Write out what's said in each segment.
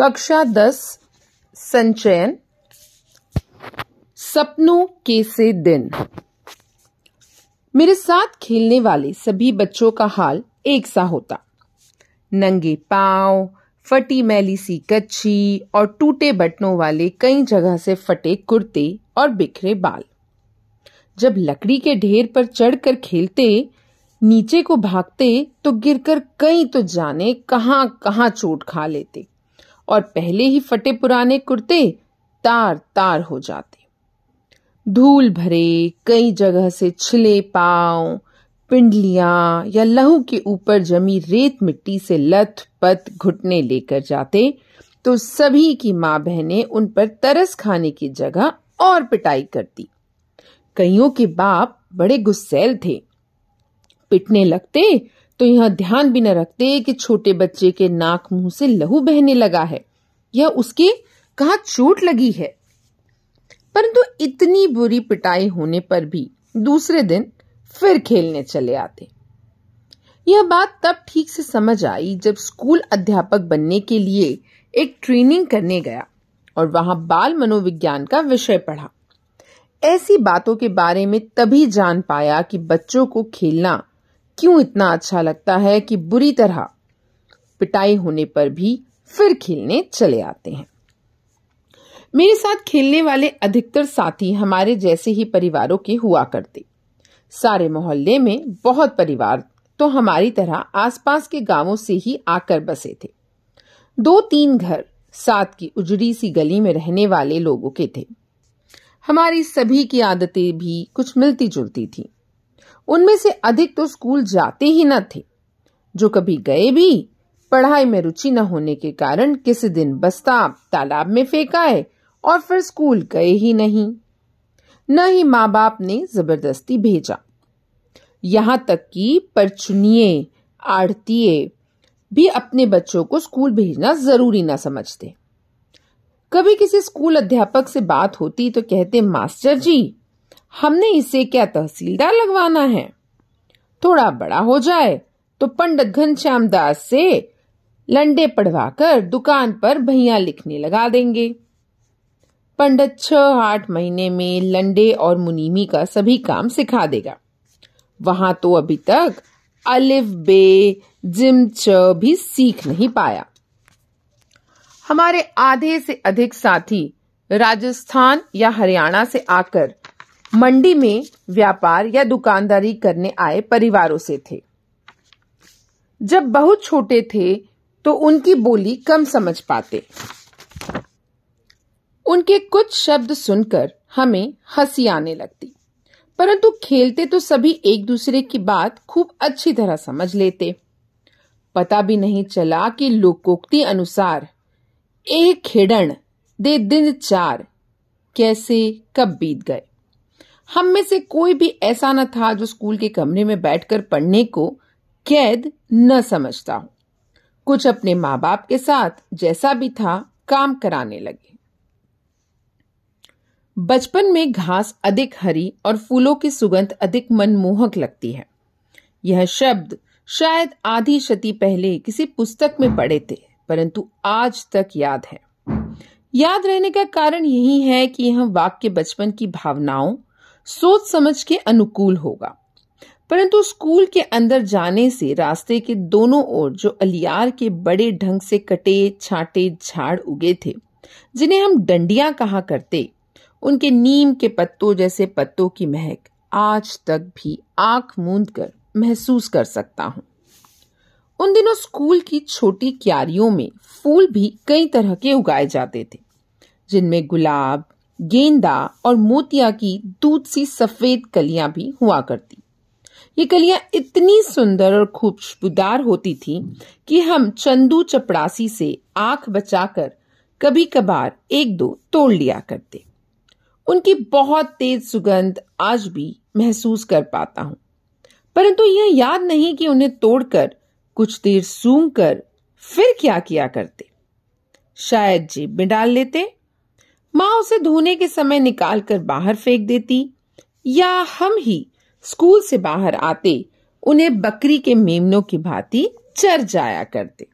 कक्षा दस, संचयन, सपनों के से दिन। मेरे साथ खेलने वाले सभी बच्चों का हाल एक सा होता। नंगे पाँव, फटी मैली सी कच्ची और टूटे बटनों वाले कई जगह से फटे कुर्ते और बिखरे बाल। जब लकड़ी के ढेर पर चढ़कर खेलते, नीचे को भागते तो गिरकर कई तो जाने कहाँ कहाँ चोट खा लेते। और पहले ही फटे पुराने कुर्ते तार तार हो जाते। धूल भरे कई जगह से छिले पाँव, पिंडलियाँ या लहू के ऊपर जमी रेत मिट्टी से लथ पथ घुटने लेकर जाते तो सभी की माँ बहनें उन पर तरस खाने की जगह और पिटाई करती। कईयों के बाप बड़े गुस्सैल थे। पिटने लगते तो यह ध्यान भी न रखते कि छोटे बच्चे के नाक मुँह से लहू बहने लगा है। या उसके कहा चोट लगी है। परंतु इतनी बुरी पिटाई होने पर भी दूसरे दिन फिर खेलने चले आते। यह बात तब ठीक से समझ आई जब स्कूल अध्यापक बनने के लिए एक ट्रेनिंग करने गया और वहाँ बाल मनोविज्ञान का विषय पढ़ा। ऐसी बातों के बारे में तभी जान पाया कि बच्चों को खेलना क्यों इतना अच्छा लगता है कि बुरी तरह पिटाई होने पर भी फिर खेलने चले आते हैं। मेरे साथ खेलने वाले अधिकतर साथी हमारे जैसे ही परिवारों के हुआ करते। सारे मोहल्ले में बहुत परिवार तो हमारी तरह आसपास के गाँवों से ही आकर बसे थे। दो तीन घर साथ की उजड़ी सी गली में रहने वाले लोगों के थे। हमारी सभी की आदतें भी कुछ मिलती जुलती थी। उनमें से अधिक तो स्कूल जाते ही न थे। जो कभी गए भी पढ़ाई में रुचि न होने के कारण किसी दिन बस्ता तालाब में फेंकाए और फिर स्कूल गए ही नहीं। न ही माँ बाप ने ज़बरदस्ती भेजा। यहाँ तक कि परचुनिये आड़तीय भी अपने बच्चों को स्कूल भेजना ज़रूरी न समझते। कभी किसी स्कूल अध्यापक से बात होती तो कहते, मास्टर जी, हमने इसे क्या तहसीलदार लगवाना है? थोड़ा बड़ा हो जाए तो पंडित घनश्याम दास से लंडे पढ़वाकर दुकान पर भैया लिखने लगा देंगे। पंडित छह आठ महीने में लंडे और मुनीमी का सभी काम सिखा देगा। वहाँ तो अभी तक अलिफ, बे, जिम, च भी सीख नहीं पाया। हमारे आधे से अधिक साथी राजस्थान या हरियाणा से आकर मंडी में व्यापार या दुकानदारी करने आए परिवारों से थे। जब बहुत छोटे थे तो उनकी बोली कम समझ पाते। उनके कुछ शब्द सुनकर हमें हँसी आने लगती। परंतु खेलते तो सभी एक दूसरे की बात खूब अच्छी तरह समझ लेते। पता भी नहीं चला कि लोकोक्ति अनुसार एक खेडण दे दिन चार कैसे कब बीत गए। हम में से कोई भी ऐसा न था जो स्कूल के कमरे में बैठकर पढ़ने को कैद न समझता हो। कुछ अपने माँ बाप के साथ जैसा भी था, काम कराने लगे। बचपन में घास अधिक हरी और फूलों की सुगंध अधिक मनमोहक लगती है। यह शब्द शायद आधी शती पहले किसी पुस्तक में पढ़े थे, परंतु आज तक याद है। याद रहने का कारण यही है कि यह वाक्य बचपन की भावनाओं सोच समझ के अनुकूल होगा। परंतु स्कूल के अंदर जाने से रास्ते के दोनों ओर जो अलियार के बड़े ढंग से कटे, छाटे, झाड़ उगे थे, जिन्हें हम डंडिया कहा करते, उनके नीम के पत्तों जैसे पत्तों की महक आज तक भी आँख मूंद कर महसूस कर सकता हूँ। उन दिनों स्कूल की छोटी क्यारियों में फूल भी कई तरह के उगाए जाते थे, जिनमें गुलाब, गेंदा और मोतिया की दूध सी सफ़ेद कलियाँ भी हुआ करती। ये कलियाँ इतनी सुंदर और खुशबूदार होती थी कि हम चंदू चपड़ासी से आँख बचाकर कभी कभार एक दो तोड़ लिया करते। उनकी बहुत तेज सुगंध आज भी महसूस कर पाता हूँ। परंतु यह याद नहीं कि उन्हें तोड़कर, कुछ देर सूंघ कर फिर क्या किया करते? शायद जेब में डाल लेते, माँ उसे धोने के समय निकालकर बाहर फेंक देती, या हम ही स्कूल से बाहर आते, उन्हें बकरी के मेमनों की भांति चर जाया करते।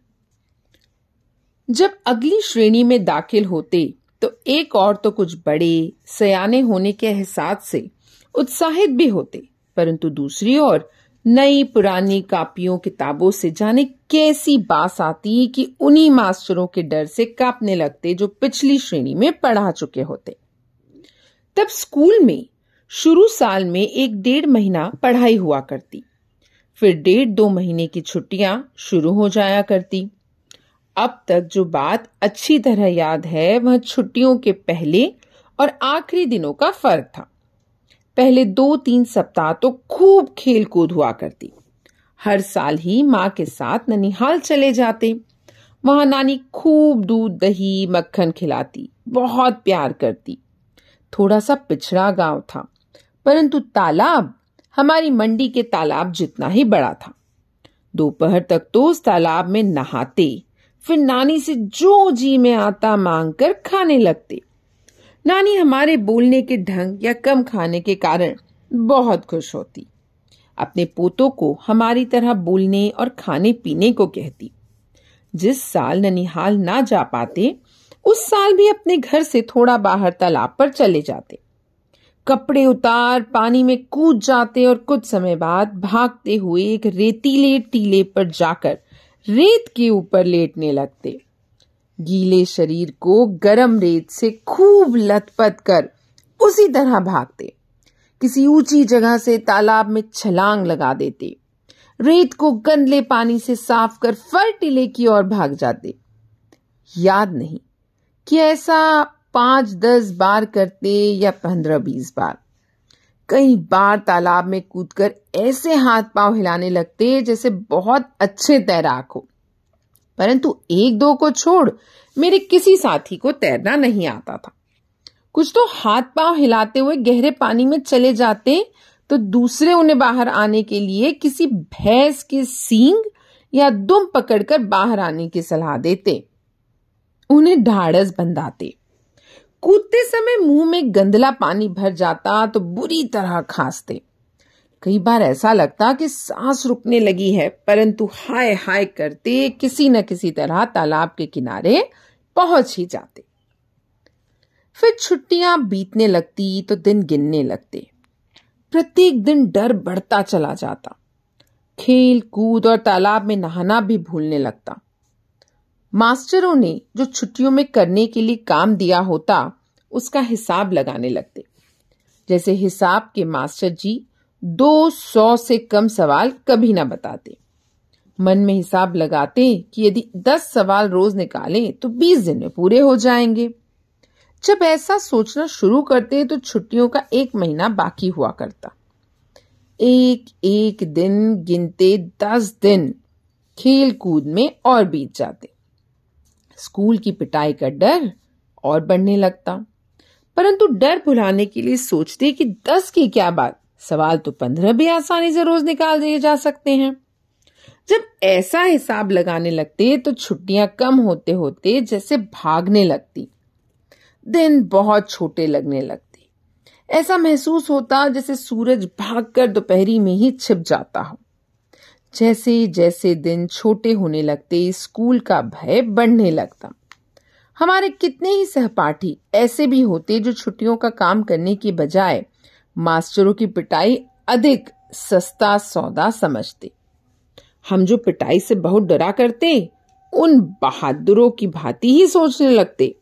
जब अगली श्रेणी में दाखिल होते तो एक और तो कुछ बड़े, सयाने होने के एहसास से उत्साहित भी होते, परंतु दूसरी ओर, नई पुरानी कापियों किताबों से जाने कैसी बास आती कि उन्हीं मास्टरों के डर से कांपने लगते जो पिछली श्रेणी में पढ़ा चुके होते। तब स्कूल में शुरू साल में एक डेढ़ महीना पढ़ाई हुआ करती। फिर डेढ़ दो महीने की छुट्टियाँ शुरू हो जाया करती। अब तक जो बात अच्छी तरह याद है, वह छुट्टियों के पहले और आखिरी दिनों का फ़र्क था। पहले दो तीन सप्ताह तो खूब खेल कूद हुआ करती। हर साल ही माँ के साथ ननिहाल चले जाते। वहाँ नानी खूब दूध, दही, मक्खन खिलाती, बहुत प्यार करती। थोड़ा सा पिछड़ा गाँव था। परंतु तालाब, हमारी मंडी के तालाब जितना ही बड़ा था। दोपहर तक तो उस तालाब में नहाते, फिर नानी से जो जी में आता मांग कर खाने लगते। नानी हमारे बोलने के ढंग या कम खाने के कारण बहुत खुश होती। अपने पोतों को हमारी तरह बोलने और खाने पीने को कहती। जिस साल ननिहाल ना जा पाते, उस साल भी अपने घर से थोड़ा बाहर तालाब पर चले जाते। कपड़े उतार, पानी में कूद जाते और कुछ समय बाद भागते हुए एक रेतीले टीले पर जाकर रेत के ऊपर लेटने लगते। गीले शरीर को गरम रेत से खूब लथपथ कर उसी तरह भागते। किसी ऊँची जगह से तालाब में छलांग लगा देते। रेत को गंदले पानी से साफ़ कर फर टीले की ओर भाग जाते। याद नहीं कि ऐसा पाँच दस बार करते या पंद्रह बीस बार। कई बार तालाब में कूदकर ऐसे हाथ पाँव हिलाने लगते जैसे बहुत अच्छे तैराक हो। परंतु एक दो को छोड़ मेरे किसी साथी को तैरना नहीं आता था। कुछ तो हाथ पाँव हिलाते हुए गहरे पानी में चले जाते तो दूसरे उन्हें बाहर आने के लिए किसी भैंस के सींग या दुम पकड़कर बाहर आने की सलाह देते। उन्हें ढाड़स बंधाते। कूदते समय मुँह में गंदला पानी भर जाता तो बुरी तरह खांसते। कई बार ऐसा लगता कि सांस रुकने लगी है, परंतु हाय हाय करते किसी न किसी तरह तालाब के किनारे पहुँच ही जाते। फिर छुट्टियाँ बीतने लगती तो दिन गिनने लगते। प्रत्येक दिन डर बढ़ता चला जाता। खेल कूद और तालाब में नहाना भी भूलने लगता। मास्टरों ने जो छुट्टियों में करने के लिए काम दिया होता, उसका हिसाब लगाने लगते। जैसे हिसाब के मास्टर जी दो सौ से कम सवाल कभी ना बताते। मन में हिसाब लगाते कि यदि दस सवाल रोज निकालें तो बीस दिन में पूरे हो जाएँगे। जब ऐसा सोचना शुरू करते तो छुट्टियों का एक महीना बाकी हुआ करता। एक एक दिन गिनते दस दिन खेल कूद में और बीत जाते। स्कूल की पिटाई का डर और बढ़ने लगता। परंतु डर भुलाने के लिए सोचते कि दस की क्या बात? सवाल तो पंद्रह भी आसानी से रोज निकाल दिए जा सकते हैं। जब ऐसा हिसाब लगाने लगते तो छुट्टियाँ कम होते होते जैसे भागने लगती। दिन बहुत छोटे लगने लगते। ऐसा महसूस होता जैसे सूरज भागकर दोपहरी में ही छिप जाता हो। जैसे जैसे दिन छोटे होने लगते, स्कूल का भय बढ़ने लगता। हमारे कितने ही सहपाठी ऐसे भी होते जो छुट्टियों का काम करने की बजाय मास्टरों की पिटाई अधिक सस्ता सौदा समझते। हम जो पिटाई से बहुत डरा करते, उन बहादुरों की भांति ही सोचने लगते।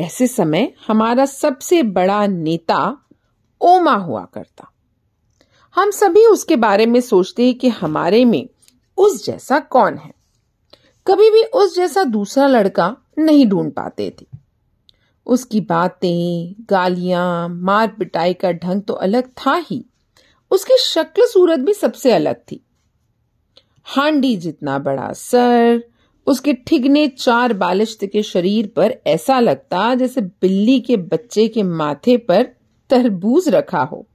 ऐसे समय हमारा सबसे बड़ा नेता ओमा हुआ करता। हम सभी उसके बारे में सोचते हैं कि हमारे में उस जैसा कौन है। कभी भी उस जैसा दूसरा लड़का नहीं ढूंढ पाते थे। उसकी बातें, गालियाँ मार पिटाई का ढंग तो अलग था ही। उसकी शक्ल सूरत भी सबसे अलग थी। हांडी जितना बड़ा सर, उसके ठिगने चार बालिश्त के शरीर पर ऐसा लगता जैसे बिल्ली के बच्चे के माथे पर तरबूज रखा हो।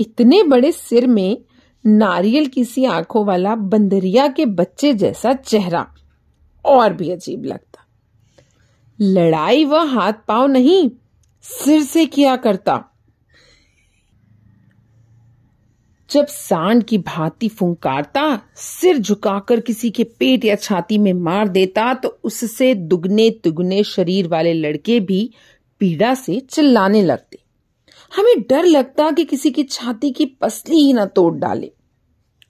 इतने बड़े सिर में नारियल की सी आँखों वाला बंदरिया के बच्चे जैसा चेहरा। और भी अजीब लगता। लड़ाई वह हाथ पाँव नहीं, सिर से किया करता। जब सांड की भांति फुंकारता, सिर झुकाकर किसी के पेट या छाती में मार देता तो उससे दुगने तुगने शरीर वाले लड़के भी पीड़ा से चिल्लाने लगते। हमें डर लगता कि किसी की छाती की पसली ही ना तोड़ डाले।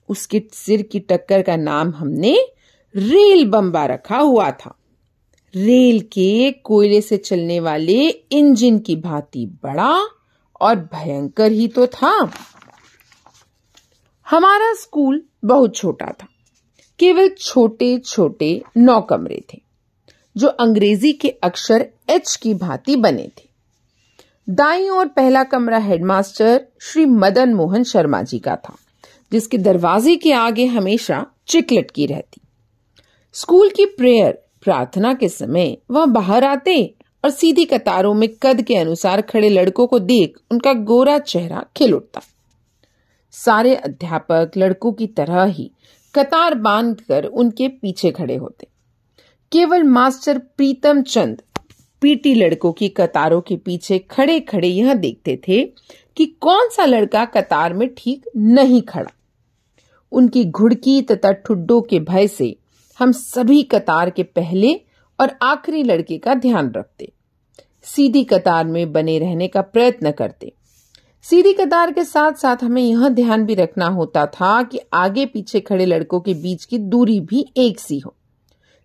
उसके सिर की टक्कर का नाम हमने रेल बम्बा रखा हुआ था। रेल के कोयले से चलने वाले इंजन की भांति बड़ा और भयंकर ही तो था। हमारा स्कूल बहुत छोटा था। केवल छोटे छोटे नौ कमरे थे, जो अंग्रेज़ी के अक्षर एच की भांति बने थे। दाई और पहला कमरा हेडमास्टर श्री मदन मोहन शर्मा जी का था, जिसके दरवाजे के आगे हमेशा चिक लटकी रहती। स्कूल की प्रेयर, प्रार्थना के समय वह बाहर आते और सीधी कतारों में कद के अनुसार खड़े लड़कों को देख उनका गोरा चेहरा खिल उठता। सारे अध्यापक लड़कों की तरह ही कतार बांधकर उनके पीछे खड़े होते। केवल मास्टर प्रीतम चंद पीटी लड़कों की कतारों के पीछे खड़े खड़े यह देखते थे कि कौन सा लड़का कतार में ठीक नहीं खड़ा। उनकी घुड़की तथा ठुड्डों के भय से हम सभी कतार के पहले और आखिरी लड़के का ध्यान रखते। सीधी कतार में बने रहने का प्रयत्न करते। सीधी कतार के साथ साथ हमें यह ध्यान भी रखना होता था कि आगे पीछे खड़े लड़कों के बीच की दूरी भी एक सी हो।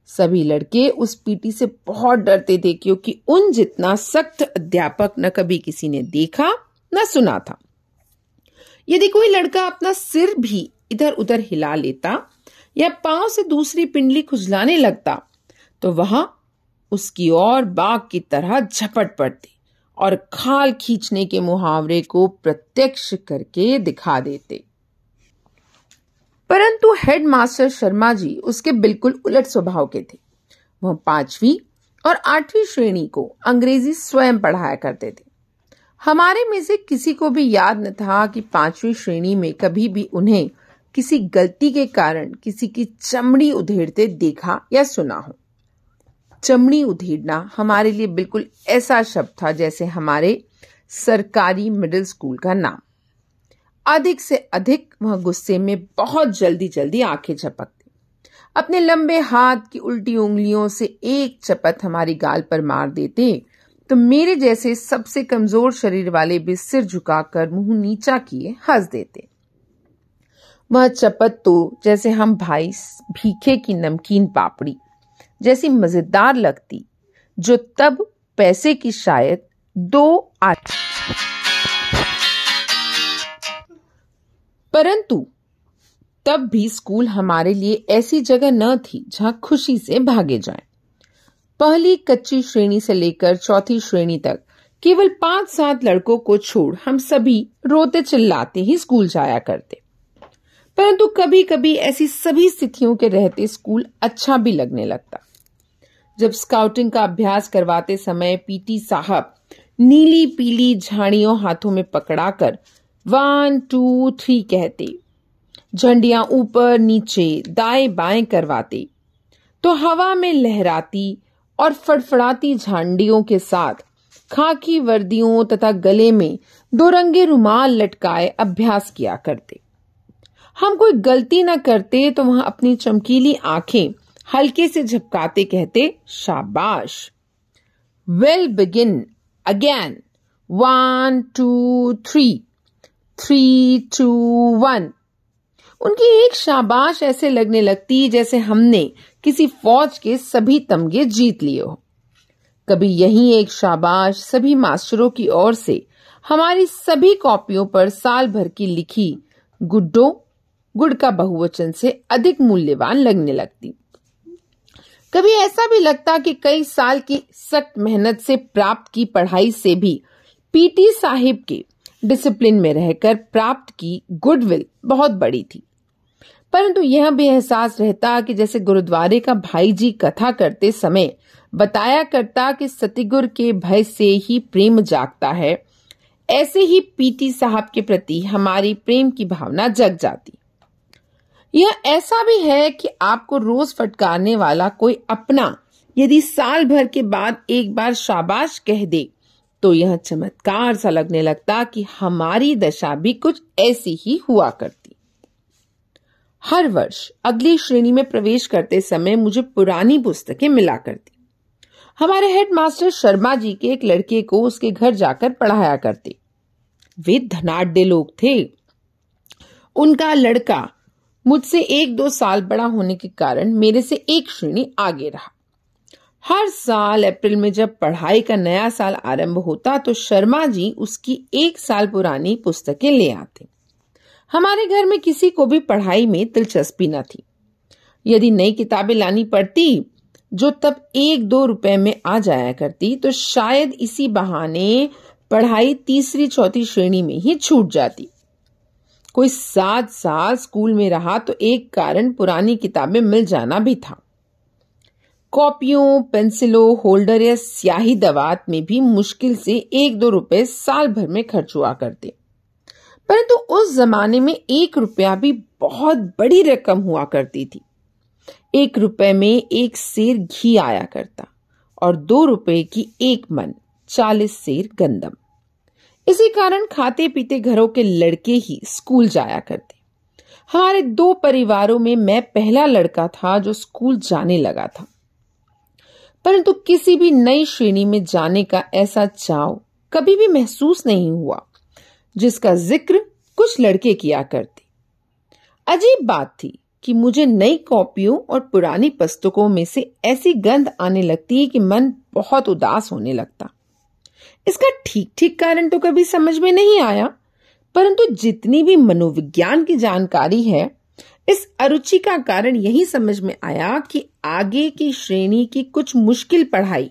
सभी लड़के उस पीटी से बहुत डरते थे क्योंकि उन जितना सख्त अध्यापक न कभी किसी ने देखा, न सुना था। यदि कोई लड़का अपना सिर भी इधर उधर हिला लेता या पाँव से दूसरी पिंडली खुजलाने लगता तो वहाँ उसकी ओर बाघ की तरह झपट पड़ती और खाल खींचने के मुहावरे को प्रत्यक्ष करके दिखा देते। परंतु हेडमास्टर शर्मा जी उसके बिल्कुल उलट स्वभाव के थे। वह पांचवी और आठवीं श्रेणी को अंग्रेज़ी स्वयं पढ़ाया करते थे। हमारे में से किसी को भी याद न था कि पांचवी श्रेणी में कभी भी उन्हें किसी गलती के कारण किसी की चमड़ी उधेड़ते देखा या सुना हो। चमड़ी उधेड़ना हमारे लिए बिल्कुल ऐसा शब्द था जैसे हमारे सरकारी मिडिल स्कूल का नाम। अधिक से अधिक वह गुस्से में बहुत जल्दी जल्दी आँखें झपकती। अपने लंबे हाथ की उल्टी उंगलियों से एक चपत हमारी गाल पर मार देते तो मेरे जैसे सबसे कमज़ोर शरीर वाले भी सिर झुकाकर मुँह नीचा किए हंस देते। वह चपत तो जैसे हम भाई भीखे की नमकीन पापड़ी जैसी मज़ेदार लगती, जो तब पैसे की शायद दो आठ परंतु तब भी स्कूल हमारे लिए ऐसी जगह न थी जहाँ खुशी से भागे जाएँ। पहली कच्ची श्रेणी से लेकर चौथी श्रेणी तक केवल पाँच सात लड़कों को छोड़ हम सभी रोते चिल्लाते ही स्कूल जाया करते परंतु कभी कभी ऐसी सभी स्थितियों के रहते स्कूल अच्छा भी लगने लगता जब स्काउटिंग का अभ्यास करवाते समय पीटी साहब नीली पीली झाड़ियों हाथों में पकड़ाकर वन टू थ्री कहते। झंडियाँ ऊपर नीचे दाएँ बाएँ करवाते। तो हवा में लहराती और फड़फड़ाती झांडियों के साथ खाकी वर्दियों तथा गले में दो रंगे रुमाल लटकाए अभ्यास किया करते। हम कोई गलती न करते तो वहाँ अपनी चमकीली आँखें हल्के से झपकाते कहते, शाबाश! Well begin again one two three three two one उनकी एक शाबाश ऐसे लगने लगती जैसे हमने किसी फौज के सभी तमगे जीत लिए हो। कभी यही एक शाबाश सभी मास्टरों की ओर से हमारी सभी कॉपियों पर साल भर की लिखी गुड्डो, गुड़ का बहुवचन से अधिक मूल्यवान लगने लगती। कभी ऐसा भी लगता कि कई साल की सख्त मेहनत से प्राप्त की पढ़ाई से भी पीटी साहिब के डिसिप्लिन में रहकर प्राप्त की गुडविल बहुत बड़ी थी। परंतु यह भी एहसास रहता कि जैसे गुरुद्वारे का भाई जी कथा करते समय बताया करता कि सतिगुर के भय से ही प्रेम जागता है, ऐसे ही पीटी साहब के प्रति हमारी प्रेम की भावना जग जाती। यह ऐसा भी है कि आपको रोज फटकारने वाला कोई अपना, यदि साल भर के बाद एक बार शाबाश कह दे तो यह चमत्कार सा लगने लगता कि हमारी दशा भी कुछ ऐसी ही हुआ करती। हर वर्ष अगली श्रेणी में प्रवेश करते समय मुझे पुरानी पुस्तकें मिला करती। हमारे हेडमास्टर शर्मा जी के एक लड़के को उसके घर जाकर पढ़ाया करते। वे धनाढ़ लोग थे। उनका लड़का मुझसे एक दो साल बड़ा होने के कारण मेरे से एक श्रेणी आगे रहा। हर साल अप्रैल में जब पढ़ाई का नया साल आरंभ होता तो शर्मा जी उसकी एक साल पुरानी पुस्तकें ले आते। हमारे घर में किसी को भी पढ़ाई में दिलचस्पी न थी। यदि नई किताबें लानी पड़ती, जो तब एक दो रुपए में आ जाया करती तो शायद इसी बहाने पढ़ाई तीसरी चौथी श्रेणी में ही छूट जाती। कोई सात साल स्कूल में रहा तो एक कारण पुरानी किताबें मिल जाना भी था। कॉपियों, पेंसिलों, होल्डर या स्याही दवात में भी मुश्किल से एक दो रुपए साल भर में खर्च हुआ करते। परंतु उस जमाने में एक रुपया भी बहुत बड़ी रकम हुआ करती थी। एक रुपए में एक सेर घी आया करता और दो रुपए की एक मन, चालीस सेर गंदम। इसी कारण खाते पीते घरों के लड़के ही स्कूल जाया करते। हमारे दो परिवारों में मैं पहला लड़का था जो स्कूल जाने लगा था। परंतु किसी भी नई श्रेणी में जाने का ऐसा चाव कभी भी महसूस नहीं हुआ, जिसका ज़िक्र कुछ लड़के किया करते। अजीब बात थी कि मुझे नई कॉपियों और पुरानी पुस्तकों में से ऐसी गंध आने लगती है कि मन बहुत उदास होने लगता। इसका ठीक ठीक कारण तो कभी समझ में नहीं आया, परंतु जितनी भी मनोविज्ञान की जानकारी है इस अरुचि का कारण यही समझ में आया कि आगे की श्रेणी की कुछ मुश्किल पढ़ाई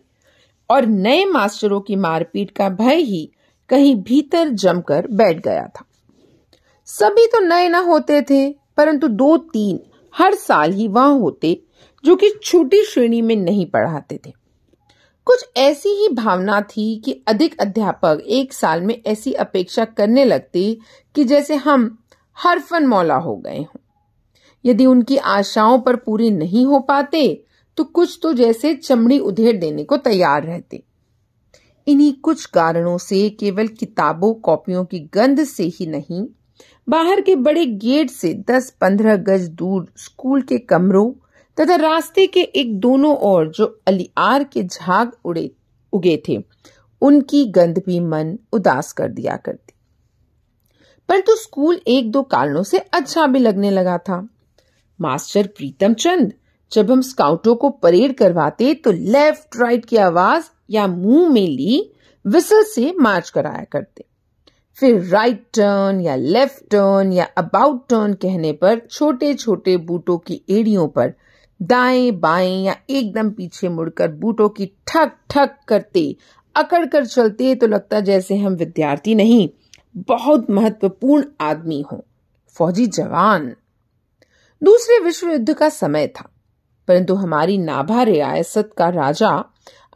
और नए मास्टरों की मारपीट का भय ही कहीं भीतर जमकर बैठ गया था। सभी तो नए न होते थे, परंतु दो तीन हर साल ही वहाँ होते जो कि छोटी श्रेणी में नहीं पढ़ाते थे। कुछ ऐसी ही भावना थी कि अधिक अध्यापक एक साल में ऐसी अपेक्षा करने लगते कि जैसे हम हरफन मौला हो गए हों। यदि उनकी आशाओं पर पूरी नहीं हो पाते तो कुछ तो जैसे चमड़ी उधेड़ देने को तैयार रहते। इन्हीं कुछ कारणों से केवल किताबों, कॉपियों की गंध से ही नहीं, बाहर के बड़े गेट से 10-15 गज दूर स्कूल के कमरों तथा रास्ते के एक दोनों ओर जो अलियार के झाग उड़े, उगे थे, उनकी गंध भी मन उदास कर दिया करती। परंतु तो स्कूल एक दो कारणों से अच्छा भी लगने लगा था। मास्टर प्रीतम चंद, जब हम स्काउटों को परेड करवाते तो लेफ़्ट राइट की आवाज़ या मुँह में ली, विसल से मार्च कराया करते। फिर राइट टर्न या लेफ़्ट टर्न या अबाउट टर्न कहने पर छोटे छोटे बूटों की एड़ियों पर दाएँ, बाएँ या एकदम पीछे मुड़कर बूटों की ठक ठक करते अकड़ कर चलते तो लगता जैसे हम विद्यार्थी नहीं, बहुत महत्वपूर्ण आदमी हो। फौजी जवान। दूसरे विश्व युद्ध का समय था, परंतु हमारी नाभा रियासत का राजा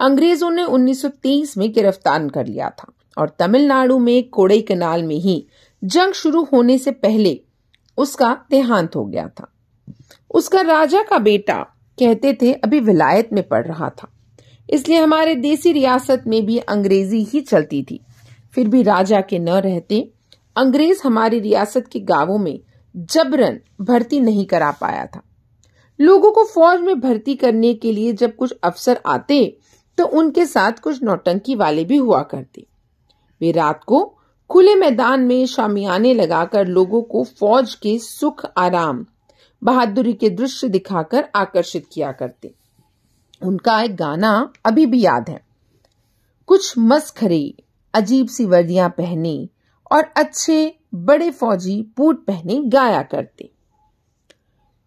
अंग्रेज़ों ने 1923 में गिरफ़्तार कर लिया था और तमिलनाडु में कोड़ई कनाल में ही जंग शुरू होने से पहले उसका देहांत हो गया था। उसका राजा का बेटा कहते थे अभी विलायत में पढ़ रहा था, इसलिए हमारे देसी रियासत में भी अंग्रेज़ी ही चलती थी। फिर भी राजा के न रहते, अंग्रेज़ हमारी रियासत के गाँवों में जबरन भर्ती नहीं करा पाया था। लोगों को फौज में भर्ती करने के लिए जब कुछ अफसर आते तो उनके साथ कुछ नौटंकी वाले भी हुआ करते। वे रात को खुले मैदान में शामियाने लगाकर लोगों को फौज के सुख आराम, बहादुरी के दृश्य दिखाकर आकर्षित किया करते। उनका एक गाना अभी भी याद है। कुछ मस्खरे अजीब सी वर्दियाँ पहने और अच्छे बड़े फौजी बूट पहने गाया करते।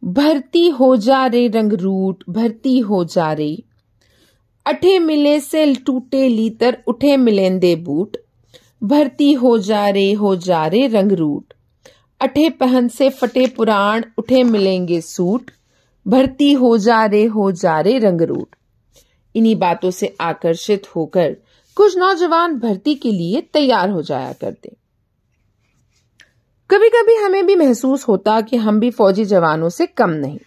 भर्ती हो जा रे रंग रूट, भर्ती हो जा रे। अठे मिले सेल टूटे लीतर, उठे मिलेंदे बूट। भर्ती हो जा रे, हो जा रे रंग रूट। अठे पहन से फटे पुराण, उठे मिलेंगे सूट। भर्ती हो जा रे, हो जा रे रंगरूट इन्हीं बातों से आकर्षित होकर कुछ नौजवान भर्ती के लिए तैयार हो जाया करते। कभी कभी हमें भी महसूस होता कि हम भी फौजी जवानों से कम नहीं।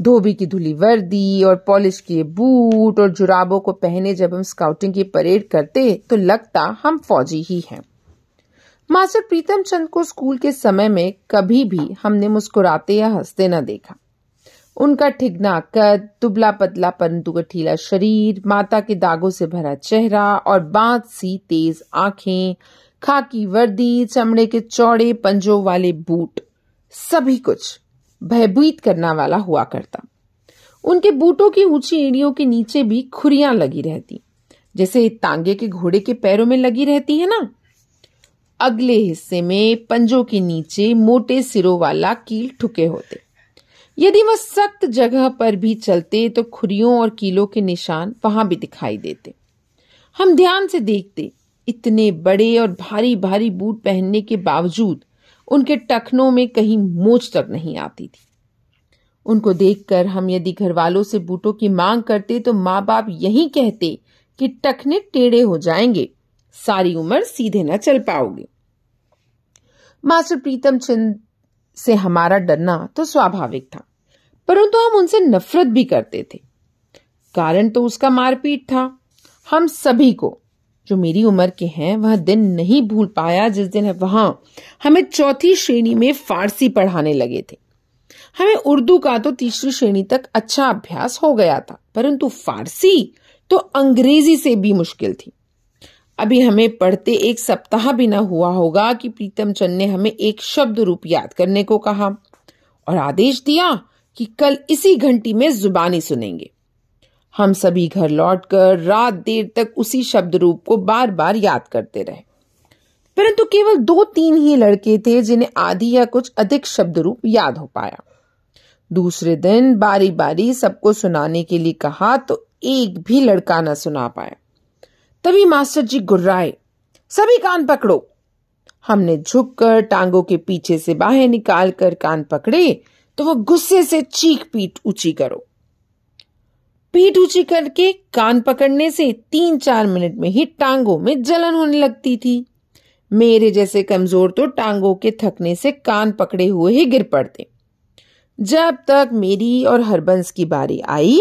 धोबी की धुली वर्दी और पॉलिश किए बूट और जुराबों को पहने जब हम स्काउटिंग की परेड करते तो लगता हम फौजी ही हैं। मास्टर प्रीतम चंद को स्कूल के समय में कभी भी हमने मुस्कुराते या हँसते न देखा। उनका ठिगना कद दुबला पतला परंतु गठीला शरीर, माता के दागों से भरा चेहरा और बात सी तेज आँखें खाकी वर्दी, चमड़े के चौड़े, पंजों वाले बूट, सभी कुछ भयभीत करने वाला हुआ करता। उनके बूटों की ऊँची एड़ियों के नीचे भी खुरियाँ लगी रहती। जैसे तांगे के घोड़े के पैरों में लगी रहती है ना? अगले हिस्से में पंजों के नीचे मोटे सिरों वाला कील ठुके होते। यदि वह सख्त जगह पर भी चलते तो खुरियों और कीलों के निशान वहाँ भी दिखाई देते। हम ध्यान से देखते इतने बड़े और भारी भारी बूट पहनने के बावजूद उनके टखनों में कहीं मोच तक नहीं आती थी। उनको देखकर हम यदि घर वालों से बूटों की मांग करते तो माँ बाप यही कहते कि टखने टेढ़े हो जाएँगे, सारी उम्र सीधे न चल पाओगे। मास्टर प्रीतम चंद से हमारा डरना तो स्वाभाविक था, परंतु हम उनसे नफरत भी करते थे। कारण तो उसका मारपीट था। हम सभी को जो मेरी उम्र के हैं, वह दिन नहीं भूल पाया जिस दिन वहाँ हमें चौथी श्रेणी में फारसी पढ़ाने लगे थे। हमें उर्दू का तो तीसरी श्रेणी तक अच्छा अभ्यास हो गया था, परंतु फारसी तो अंग्रेज़ी से भी मुश्किल थी। अभी हमें पढ़ते एक सप्ताह भी न हुआ होगा कि प्रीतम चंद ने हमें एक शब्द रूप याद करने को कहा और आदेश दिया कि कल इसी घंटी में जुबानी सुनेंगे। हम सभी घर लौटकर रात देर तक उसी शब्द रूप को बार बार याद करते रहे। परंतु केवल दो तीन ही लड़के थे जिन्हें आधी या कुछ अधिक शब्द रूप याद हो पाया। दूसरे दिन बारी बारी सबको सुनाने के लिए कहा तो एक भी लड़का न सुना पाया। तभी मास्टर जी गुर्राए, सभी कान पकड़ो। हमने झुककर टांगों के पीछे से बाहें निकालकर कान पकड़े तो वह गुस्से से चीख पीट ऊँची करो। पीठ ऊँची करके कान पकड़ने से तीन चार मिनट में ही टांगों में जलन होने लगती थी। मेरे जैसे कमज़ोर तो टांगों के थकने से कान पकड़े हुए ही गिर पड़ते। जब तक मेरी और हरबंस की बारी आई,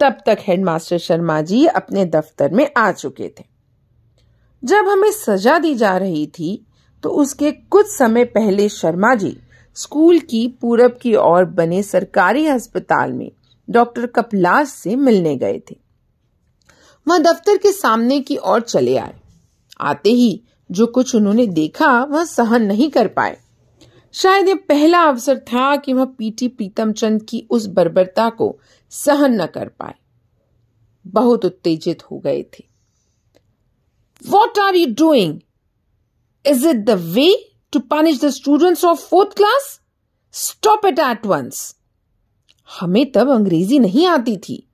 तब तक हेडमास्टर शर्मा जी अपने दफ्तर में आ चुके थे। जब हमें सजा दी जा रही थी तो उसके कुछ समय पहले शर्मा जी स्कूल की पूरब की ओर बने सरकारी अस्पताल में डॉक्टर कपलास से मिलने गए थे। वह दफ्तर के सामने की ओर चले आए। आते ही जो कुछ उन्होंने देखा, वह सहन नहीं कर पाए। शायद यह पहला अवसर था कि वह पीटी प्रीतम चंद की उस बर्बरता को सहन न कर पाए। बहुत उत्तेजित हो गए थे। What are you doing is it the way to punish the students of fourth class stop it at once हमें तब अंग्रेज़ी नहीं आती थी,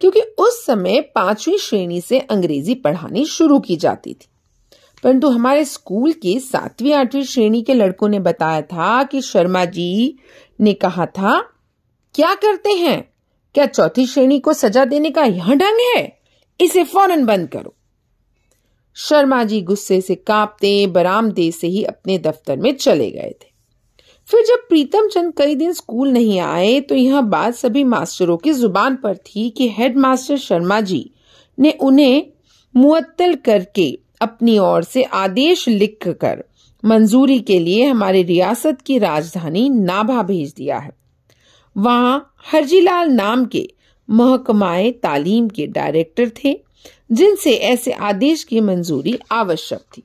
क्योंकि उस समय पांचवी श्रेणी से अंग्रेज़ी पढ़ानी शुरू की जाती थी। परंतु हमारे स्कूल के सातवीं, आठवीं श्रेणी के लड़कों ने बताया था कि शर्मा जी ने कहा था, क्या करते हैं? क्या चौथी श्रेणी को सजा देने का यह ढंग है? इसे फ़ौरन बंद करो। शर्मा जी गुस्से से कांपते, बरामदे से ही अपने दफ्तर में चले गए थे। फिर जब प्रीतम चंद कई दिन स्कूल नहीं आए तो यह बात सभी मास्टरों की ज़ुबान पर थी कि हेडमास्टर शर्मा जी ने उन्हें मुअत्तल करके अपनी ओर से आदेश लिखकर मंजूरी के लिए हमारे रियासत की राजधानी नाभा भेज दिया है। वहाँ हरजीलाल नाम के महकमाए तालीम के डायरेक्टर थे, जिनसे ऐसे आदेश की मंजूरी आवश्यक थी।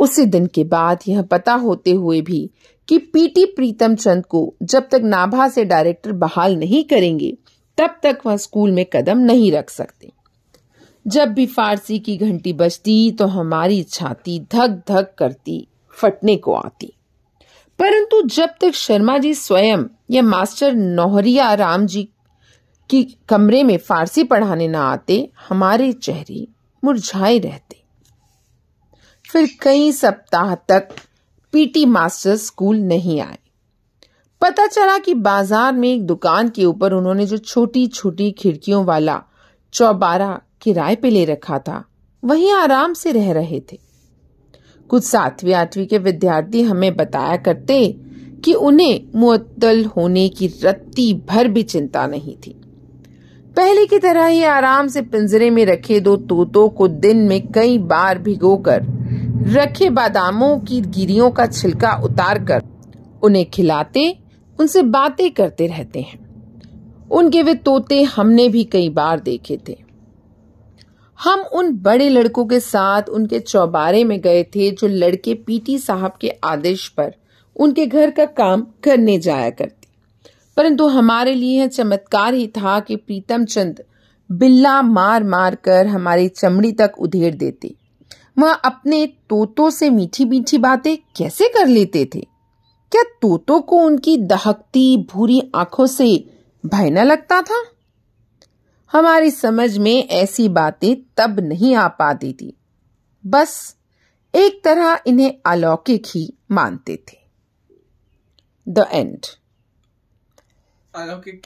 उसी दिन के बाद यह पता होते हुए भी कि पीटी प्रीतम चंद को जब तक नाभा से डायरेक्टर बहाल नहीं करेंगे, तब तक वह स्कूल में कदम नहीं रख सकते। जब भी फारसी की घंटी बजती तो हमारी छाती धक धक करती, फटने को आती। परंतु जब तक शर्मा जी स्वयं या मास्टर नौहरिया राम जी की कमरे में फारसी पढ़ाने न आते, हमारे चेहरे मुरझाए रहते। फिर कई सप्ताह तक पीटी मास्टर स्कूल नहीं आए। पता चला कि बाज़ार में एक दुकान के ऊपर उन्होंने जो छोटी छोटी खिड़कियों वाला चौबारा किराए पे ले रखा था, वहीं आराम से रह रहे थे। कुछ सातवीं, आठवीं के विद्यार्थी हमें बताया करते कि उन्हें मुअत्तल होने की रत्ती भर भी चिंता नहीं थी। पहले की तरह ही आराम से पिंजरे में रखे दो तोतों को दिन में कई बार भिगोकर, रखे बादामों की गिरियों का छिलका उतारकर उन्हें खिलाते, उनसे बातें करते रहते हैं। उनके वे तोते हमने भी कई बार देखे थे। हम उन बड़े लड़कों के साथ उनके चौबारे में गए थे जो लड़के पीटी साहब के आदेश पर उनके घर का काम करने जाया करते परंतु हमारे लिए यह चमत्कार ही था कि प्रीतम चंद बिल्ला मार मार कर हमारी चमड़ी तक उधेड़ देते। वह अपने तोतों से मीठी मीठी बातें कैसे कर लेते थे? क्या तोतों को उनकी दहकती भूरी आँखों से भय न लगता था? हमारी समझ में ऐसी बातें तब नहीं आ पाती थी। बस एक तरह इन्हें अलौकिक ही मानते थे। The end. अलौकिक